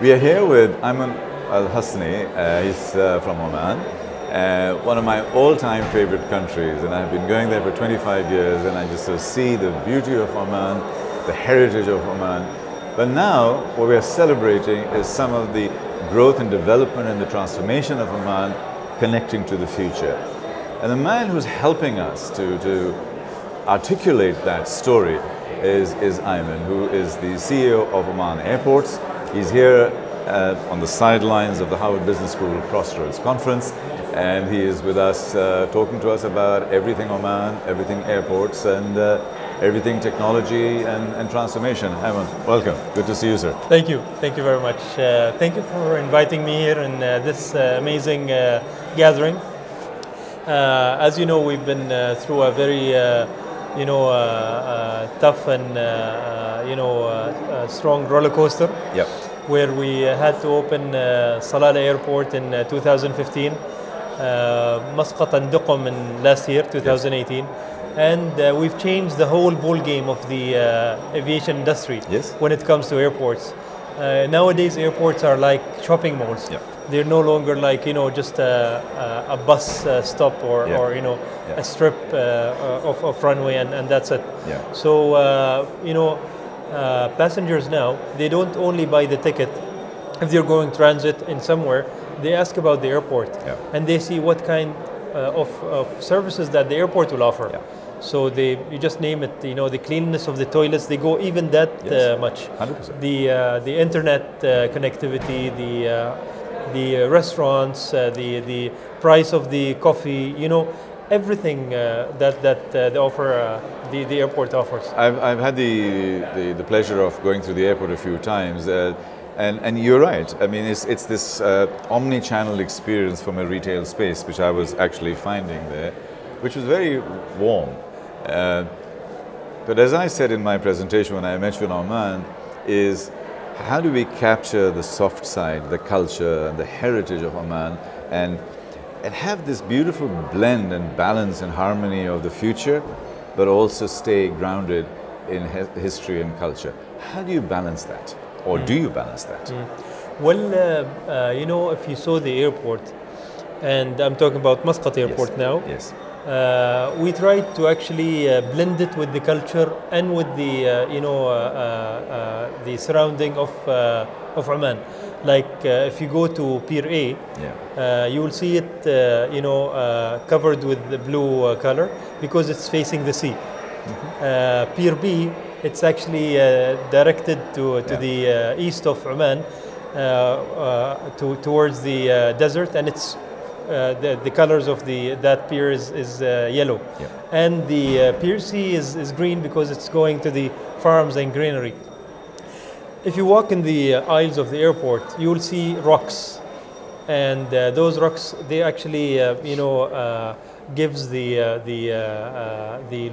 We are here with Aimen Al Hosni. Uh, he's uh, from Oman, uh, one of my all-time favorite countries, and I've been going there for 25 years, and I just uh, see the beauty of Oman, the heritage of Oman. But now, what we are celebrating is some of the growth and development and the transformation of Oman connecting to the future. And the man who's helping us to, to articulate that story is, is Aimen, who is the CEO of Oman Airports. He's here uh, on the sidelines of the Harvard Business School Crossroads Conference, and he is with us uh, talking to us about everything Oman, everything airports, and uh, everything technology and, and transformation. Aimen, welcome. Good to see you, sir. Thank you. Thank you very much. Uh, thank you for inviting me here in uh, this uh, amazing gathering. As you know, we've been uh, through a very, you know, tough and you know strong roller coaster. Yep. Where we had to open Salalah Airport in 2015, Muscat and Duqm in last year, 2018. Yes and uh, we've changed the whole ball game of the uh, aviation industry yes. when it comes to airports. Uh, nowadays, airports are like shopping malls. Yeah. They're no longer like you know just a, a, bus uh, stop or, yeah. or you know yeah. a strip uh, of, of runway and, and that's it. Yeah. So uh, you know, passengers now they don't only buy the ticket if they're going transit in somewhere. They ask about the airport and they see what kind of, of services that the airport will offer. So they, you just name it. You know, the cleanliness of the toilets. They go even that yes. uh, much. 100%. The uh, the internet uh, connectivity, the uh, the restaurants, uh, the the price of the coffee. You know, everything uh, that that they offer. the the airport offers. I've I've had the the, the pleasure of going through the airport a few times. and, and you're right. I mean, it's, it's this omni-channel experience from a retail space, which I was actually finding there, which was very warm. Uh, but as I said in my presentation when I mentioned Oman, is how do we capture the soft side, the culture and the heritage of Oman and, and have this beautiful blend and balance and harmony of the future, but also stay grounded in history and culture. How do you balance that? Or mm. do you balance that? Mm. Well, uh, uh, you know, if you saw the airport, and I'm talking about Muscat Airport yes. now. Yes uh, we tried to actually uh, blend it with the culture and with the uh, you know uh, uh, uh, the surrounding of of Oman. Like uh, if you go to Pier A, yeah. Uh, you will see it uh, you know covered with the blue color because it's facing the sea. Mm-hmm. Pier B, it's actually directed to to yeah. the east of Oman, to, towards the desert, and it's uh, the, the colors of the that pier is, is uh, yellow. Yeah. And the uh, pier C is, is green because it's going to the farms and greenery. If you walk in the uh, aisles of the airport, you will see rocks. And uh, those rocks, they actually, uh, you know, gives the, the, the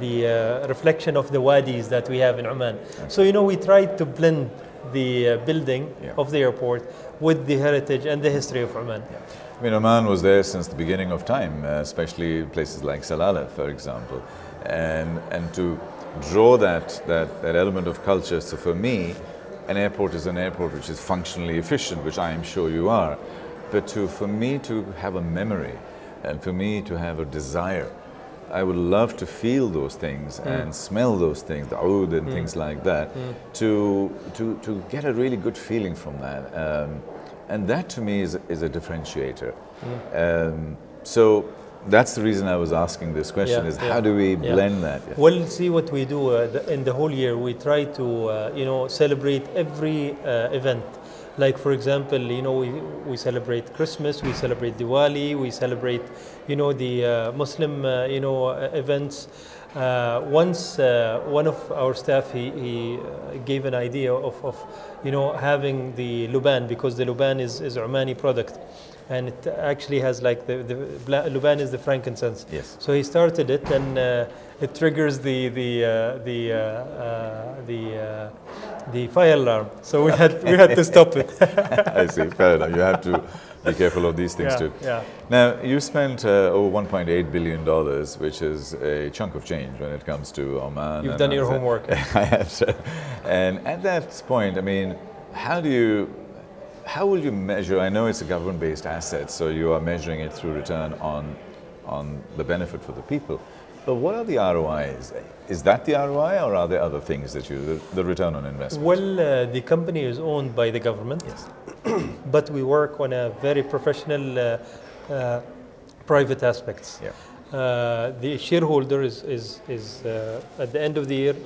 the reflection of the wadis that we have in Oman. Okay. So you know we tried to blend the uh, building yeah. of the airport with the heritage and the history of Oman. Yeah. I mean, Oman was there since the beginning of time, uh, especially places like Salalah, for example. And, and to draw that, that, that element of culture, so for me, an airport is an airport which is functionally efficient, which I am sure you are. But to, for me to have a memory and for me to have a desire I would love to feel those things mm. and smell those things, the oud and mm. things like that, mm. to, to, to get a really good feeling from that. Um, and that to me is, is a differentiator. Mm. Um, so that's the reason I was asking this question yeah, is yeah. how do we blend yeah. that? Well, see what we do uh, the, in the whole year, we try to, uh, you know, celebrate every uh, event. Like for example, you know, we, we celebrate Christmas, we celebrate Diwali, we celebrate, you know, the uh, Muslim, uh, you know, uh, events. Uh, once uh, one of our staff he, he gave an idea of, of you know having the luban because the luban is, is Omani product and it actually has like the, the luban is the frankincense yes so he started it and uh, it triggers the the uh, the uh, the the fire alarm. So we had we had to stop it. I see. Fair enough. You have to be careful of these things yeah, too. Yeah. Now you spent uh, over 1.8 billion dollars, which is a chunk of change when it comes to Oman. You've done your homework. I have. And at that point, I mean, how do you, how will you measure? I know it's a government-based asset, so you are measuring it through return on, on the benefit for the people. But what are the ROIs? Is that the ROI, or are there other things that you, the, the return on investment? Well, uh, the company is owned by the government, yes. but we work on a very professional uh, uh, private aspects. Yeah. Uh, the shareholder is, is, is uh, at the end of the year,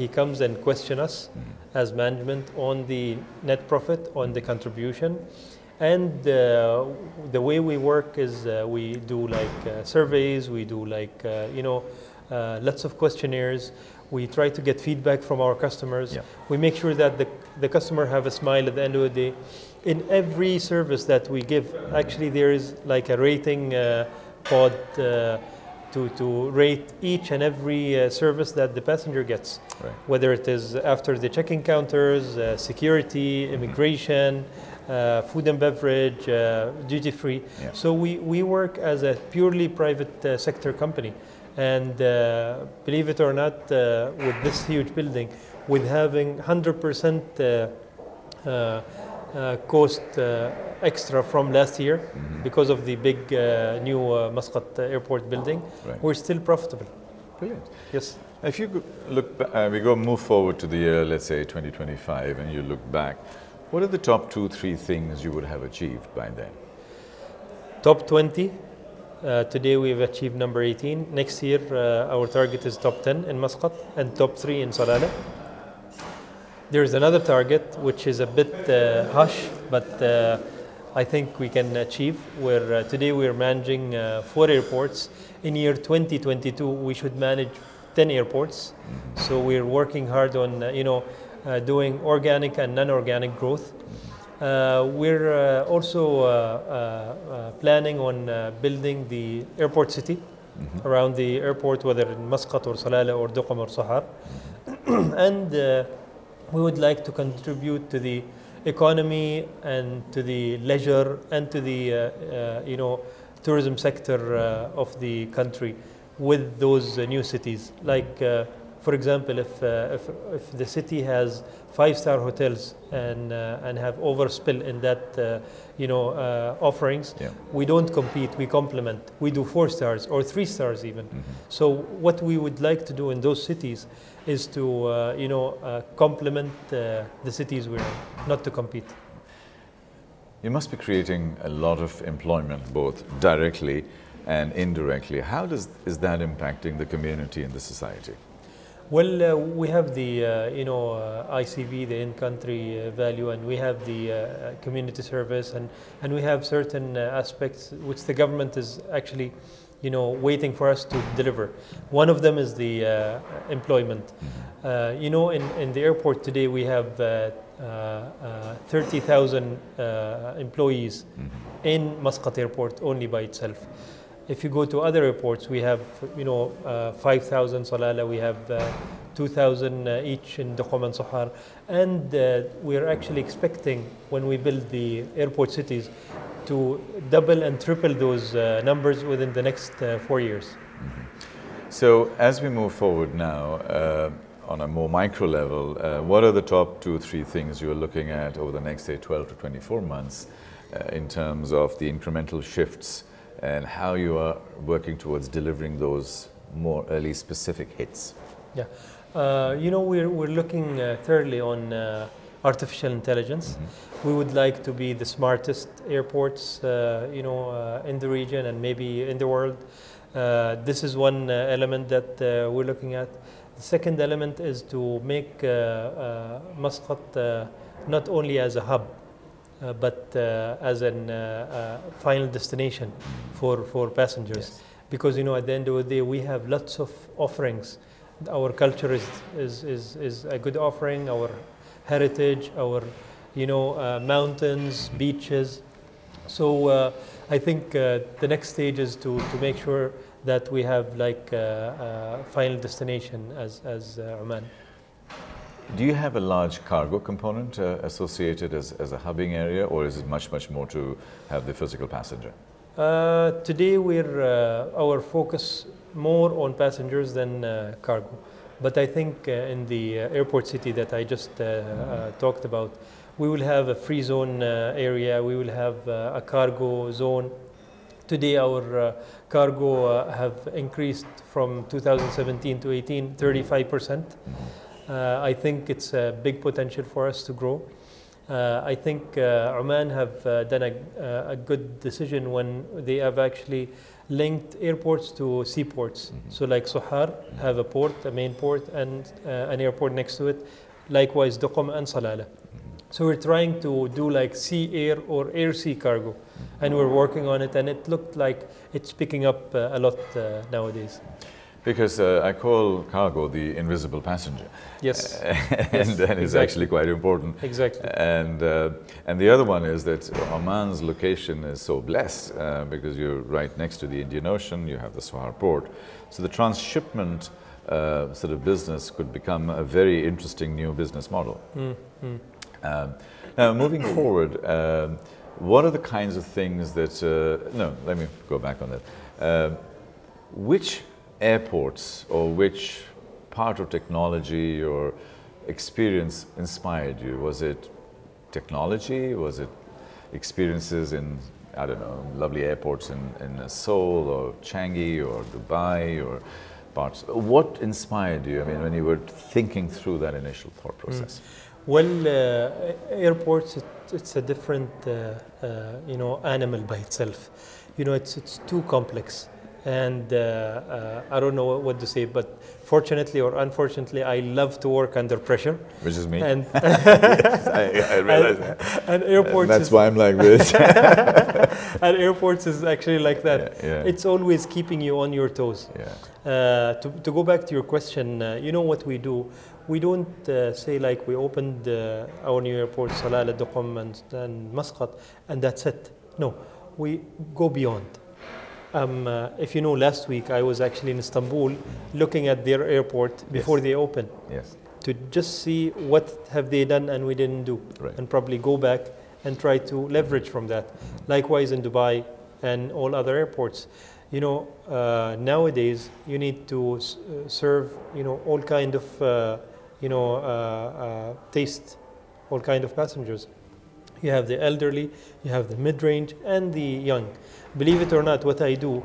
he comes and question us as management on the net profit, on the contribution. And uh, the way we work is uh, we do like uh, surveys, we do like, uh, you know, uh, lots of questionnaires. We try to get feedback from our customers. Yeah. We make sure that the, the customer have a smile at the end of the day. In every service that we give, actually there is like a rating uh, pod uh, to, to rate each and every uh, service that the passenger gets. Right. Whether it is after the check-in counters, uh, security, immigration, uh, food and beverage, uh, duty free. Yeah. So we, we work as a purely private uh, sector company. And uh, believe it or not, uh, with this huge building, with having 100% uh, uh, uh, cost uh, extra from last year Mm-hmm. because of the big uh, new uh, Muscat airport building, Right. we're still profitable. Brilliant. Yes. If you look, uh, we go move forward to the year, let's say 2025, and you look back, what are the top two, three things you would have achieved by then? Top 20. Uh, today we've achieved number 18. Next year uh, our target is top 10 in Muscat and top 3 in Salalah. There's another target which is a bit uh, hush, but uh, I think we can achieve. Where uh, today we're managing uh, four airports. In year 2022 we should manage 10 airports. So we're working hard on uh, you know uh, doing organic and non-organic growth. Uh, we're uh, also uh, uh, uh, planning on uh, building the airport city around the airport, whether in Muscat or Salalah or Duqm or Sohar. and uh, we would like to contribute to the economy and to the leisure and to the uh, uh, you know tourism sector uh, of the country with those uh, new cities. Like uh, for example, if, uh, if if the city has five-star hotels and uh, and have overspill in that uh, you know uh, offerings, Yeah. we don't compete. We complement. We do four stars or three stars even. So what we would like to do in those cities is to uh, you know uh, complement uh, the cities we're in, not to compete. You must be creating a lot of employment, both directly and indirectly. How does, is that impacting the community and the society? Well, uh, we have the uh, you know uh, ICV, the in-country uh, value, and we have the uh, community service, and and we have certain uh, aspects which the government is actually, you know, waiting for us to deliver. One of them is the uh, employment. Uh, you know, in, in the airport today we have uh, uh, uh, 30,000 uh, employees in Muscat Airport only by itself. If you go to other airports, we have, you know, uh, 5,000 Salalah, we have uh, 2,000 uh, each in Duqm and Sohar. And uh, we're actually expecting, when we build the airport cities, to double and triple those uh, numbers within the next uh, four years. So, as we move forward now, on a more micro level, uh, what are the top two or three things you're looking at over the next, say, 12 to 24 months uh, in terms of the incremental shifts and how you are working towards delivering those more early specific hits? Yeah. Uh, you know, we're, we're looking uh, thirdly on uh, artificial intelligence. We would like to be the smartest airports, uh, you know, uh, in the region and maybe in the world. Uh, this is one uh, element that uh, we're looking at. The second element is to make uh, uh, Muscat uh, not only as a hub, uh, but uh, as an uh, uh, final destination for, for passengers. Yes. Because you know, at the end of the day, we have lots of offerings. Our culture is, is, is, is a good offering. Our heritage, our you know uh, mountains, beaches. So uh, I think uh, the next stage is to, to make sure that we have like uh, uh, final destination as, as uh, Oman. Do you have a large cargo component uh, associated as, as a hubbing area, or is it much, much more to have the physical passenger? Uh, today we're uh, our focus more on passengers than uh, cargo, but I think uh, in the uh, airport city that I just uh, uh, talked about, we will have a free zone uh, area, we will have uh, a cargo zone. Today, our uh, cargo uh, have increased from 2017 to 18, 35 percent. Uh, I think it's a big potential for us to grow. Uh, I think uh, Oman have uh, done a, uh, a good decision when they have actually linked airports to seaports. So like Sohar have a port, a main port, and uh, an airport next to it. Likewise, Duqm and Salalah. So we're trying to do like sea air or air sea cargo, and we're working on it. And it looked like it's picking up uh, a lot uh, nowadays. Because uh, I call cargo the invisible passenger. Yes, and that is exactly. actually quite important. exactly. And, uh, and the other one is that Oman's location is so blessed uh, because you're right next to the Indian Ocean, you have the Sohar port. So the transshipment uh, sort of business could become a very interesting new business model. Mm, mm. Um, now, moving forward, um, what are the kinds of things that, uh, no, let me go back on that. Um which airports or which part of technology or experience inspired you? Was it technology? Was it experiences in, I don't know, lovely airports in, in Seoul or Changi or Dubai or parts? What inspired you? I mean, when you were thinking through that initial thought process? Well, uh, airports, it, it's a different, uh, uh, you know, animal by itself. You know, it's, it's too complex. And uh, uh, I don't know what to say, but fortunately or unfortunately, I love to work under pressure. Which is me. And, I, I realize that. and airports That's is, why I'm like this. and airports is actually like that. Yeah, yeah. It's always keeping you on your toes. yeah. Uh, to, to go back to your question, uh, you know what we do? We don't uh, say like we opened uh, our new airport, Salalah, Duqm, and, and Muscat, and that's it. No, we go beyond. Um, uh, if you know, last week I was actually in Istanbul looking at their airport before Yes. they open Yes. to just see what have they done and we didn't do, Right. and probably go back and try to leverage from that. Likewise in Dubai and all other airports. You know, uh, nowadays you need to s- uh, serve, you know, all kind of, uh, you know, uh, uh, taste, all kind of passengers. You have the elderly, you have the mid-range, and the young. Believe it or not, what I do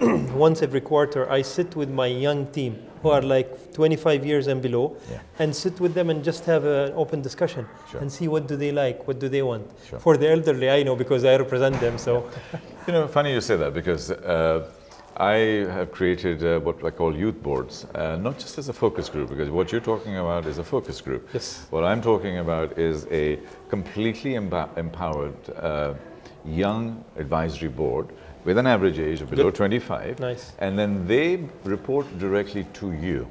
once every quarter, I sit with my young team who are like 25 years and below, Yeah. and sit with them and just have an open discussion Sure. and see what do they like, what do they want. Sure. For the elderly, I know because I represent them. So You know, funny you say that because uh, I have created uh, what I call youth boards, uh, not just as a focus group, because what you're talking about is a focus group. Yes. What I'm talking about is a completely empowered uh, young advisory board with an average age of below Good. 25. Nice. And then they report directly to you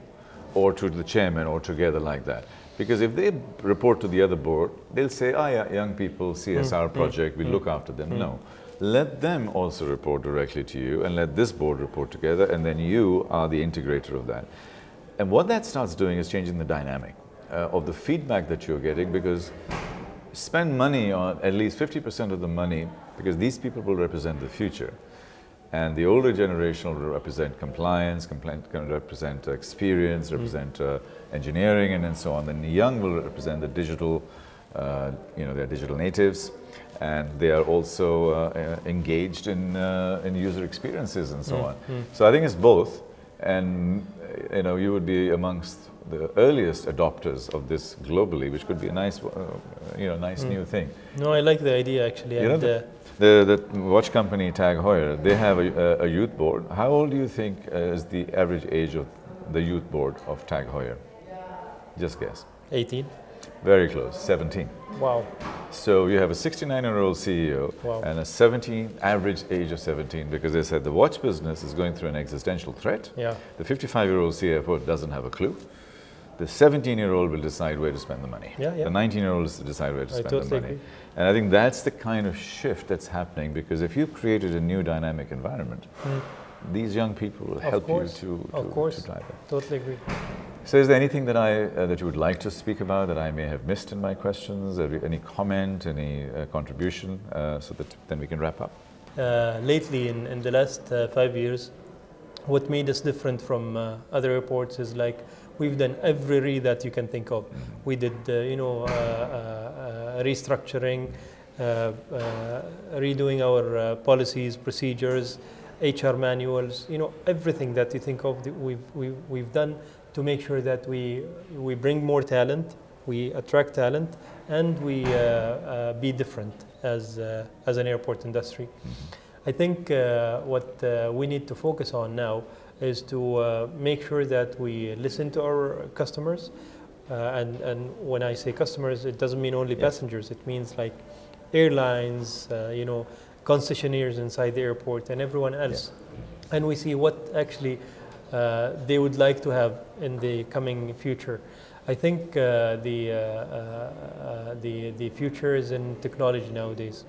or to the chairman or together like that. Because if they report to the other board, they'll say, oh yeah, young people, CSR Mm, project, we look after them. No. Let them also report directly to you and let this board report together and then you are the integrator of that. And what that starts doing is changing the dynamic uh, of the feedback that you're getting because spend money on at least 50% of the money because these people will represent the future. And the older generation will represent compliance, compli- can represent uh, experience, represent uh, engineering, and then so on. Then the young will represent the digital, uh, you know, they're digital natives, and they are also uh, engaged in, uh, in user experiences and so on. So I think it's both, and uh, you know, you would be amongst the earliest adopters of this globally, which could be a nice, uh, you know, nice new thing. no, I like the idea actually. You know, uh, the, the, the watch company Tag Heuer, they have a, a, youth board. How old do you think is the average age of the youth board of Tag Heuer? Just guess. 18. Very close, 17. Wow. So you have a 69 year old CEO Wow. and a 17, average age of 17, because they said the watch business is going through an existential threat. Yeah. The 55 year old CFO doesn't have a clue. The 17 year old will decide where to spend the money. Yeah, yeah. The 19 year old will decide where to spend totally the money. agree. And I think that's the kind of shift that's happening because if you've created a new dynamic environment, hmm. These young people will. Of help you to, Of to, course. to drive it. Totally agree. So, is there anything that I uh, that you would like to speak about that I may have missed in my questions? Any any comment, any uh, contribution, uh, so that then we can wrap up? Uh, lately, in, in the last uh, five years, what made us different from uh, other airports is like we've done every re that you can think of. We did, uh, you know, uh, uh, uh, restructuring, uh, uh, redoing our uh, policies, procedures, HR manuals, you know, everything that you think of, we've, we've, we've done to make sure that we, we bring more talent, we attract talent, and we uh, uh, be different as, uh, as an airport industry. I think uh, what uh, we need to focus on now is to uh, make sure that we listen to our customers. Uh, and, and when I say customers, it doesn't mean only Yeah. passengers. It means like airlines, uh, you know, concessionaires inside the airport, and everyone else. And we see what actually uh, they would like to have in the coming future. I think uh, the, uh, uh, uh, the, the future is in technology nowadays.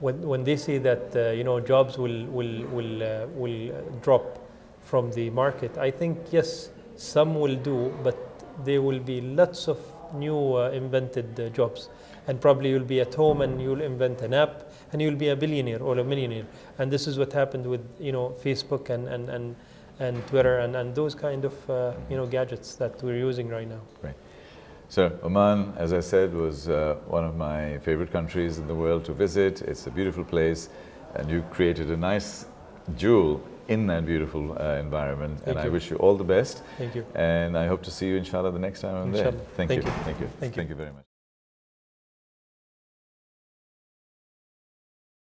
When, when they say that uh, you know jobs will, will, will, uh, will drop from the market, I think yes, some will do, but there will be lots of new uh, invented uh, jobs. And probably you'll be at home and you'll invent an app and you'll be a billionaire or a millionaire. And this is what happened with you know Facebook and, and, and, and Twitter and, and those kind of uh, you know gadgets that we're using right now. Great. So Oman, as I said, was uh, one of my favorite countries in the world to visit. It's a beautiful place, and you created a nice jewel in that beautiful uh, environment. Thank and I wish you all the best. Thank you. And I hope to see you, inshallah, the next time I'm there. Inshallah. Thank, Thank you. you. Thank you. Thank you. Thank you very much.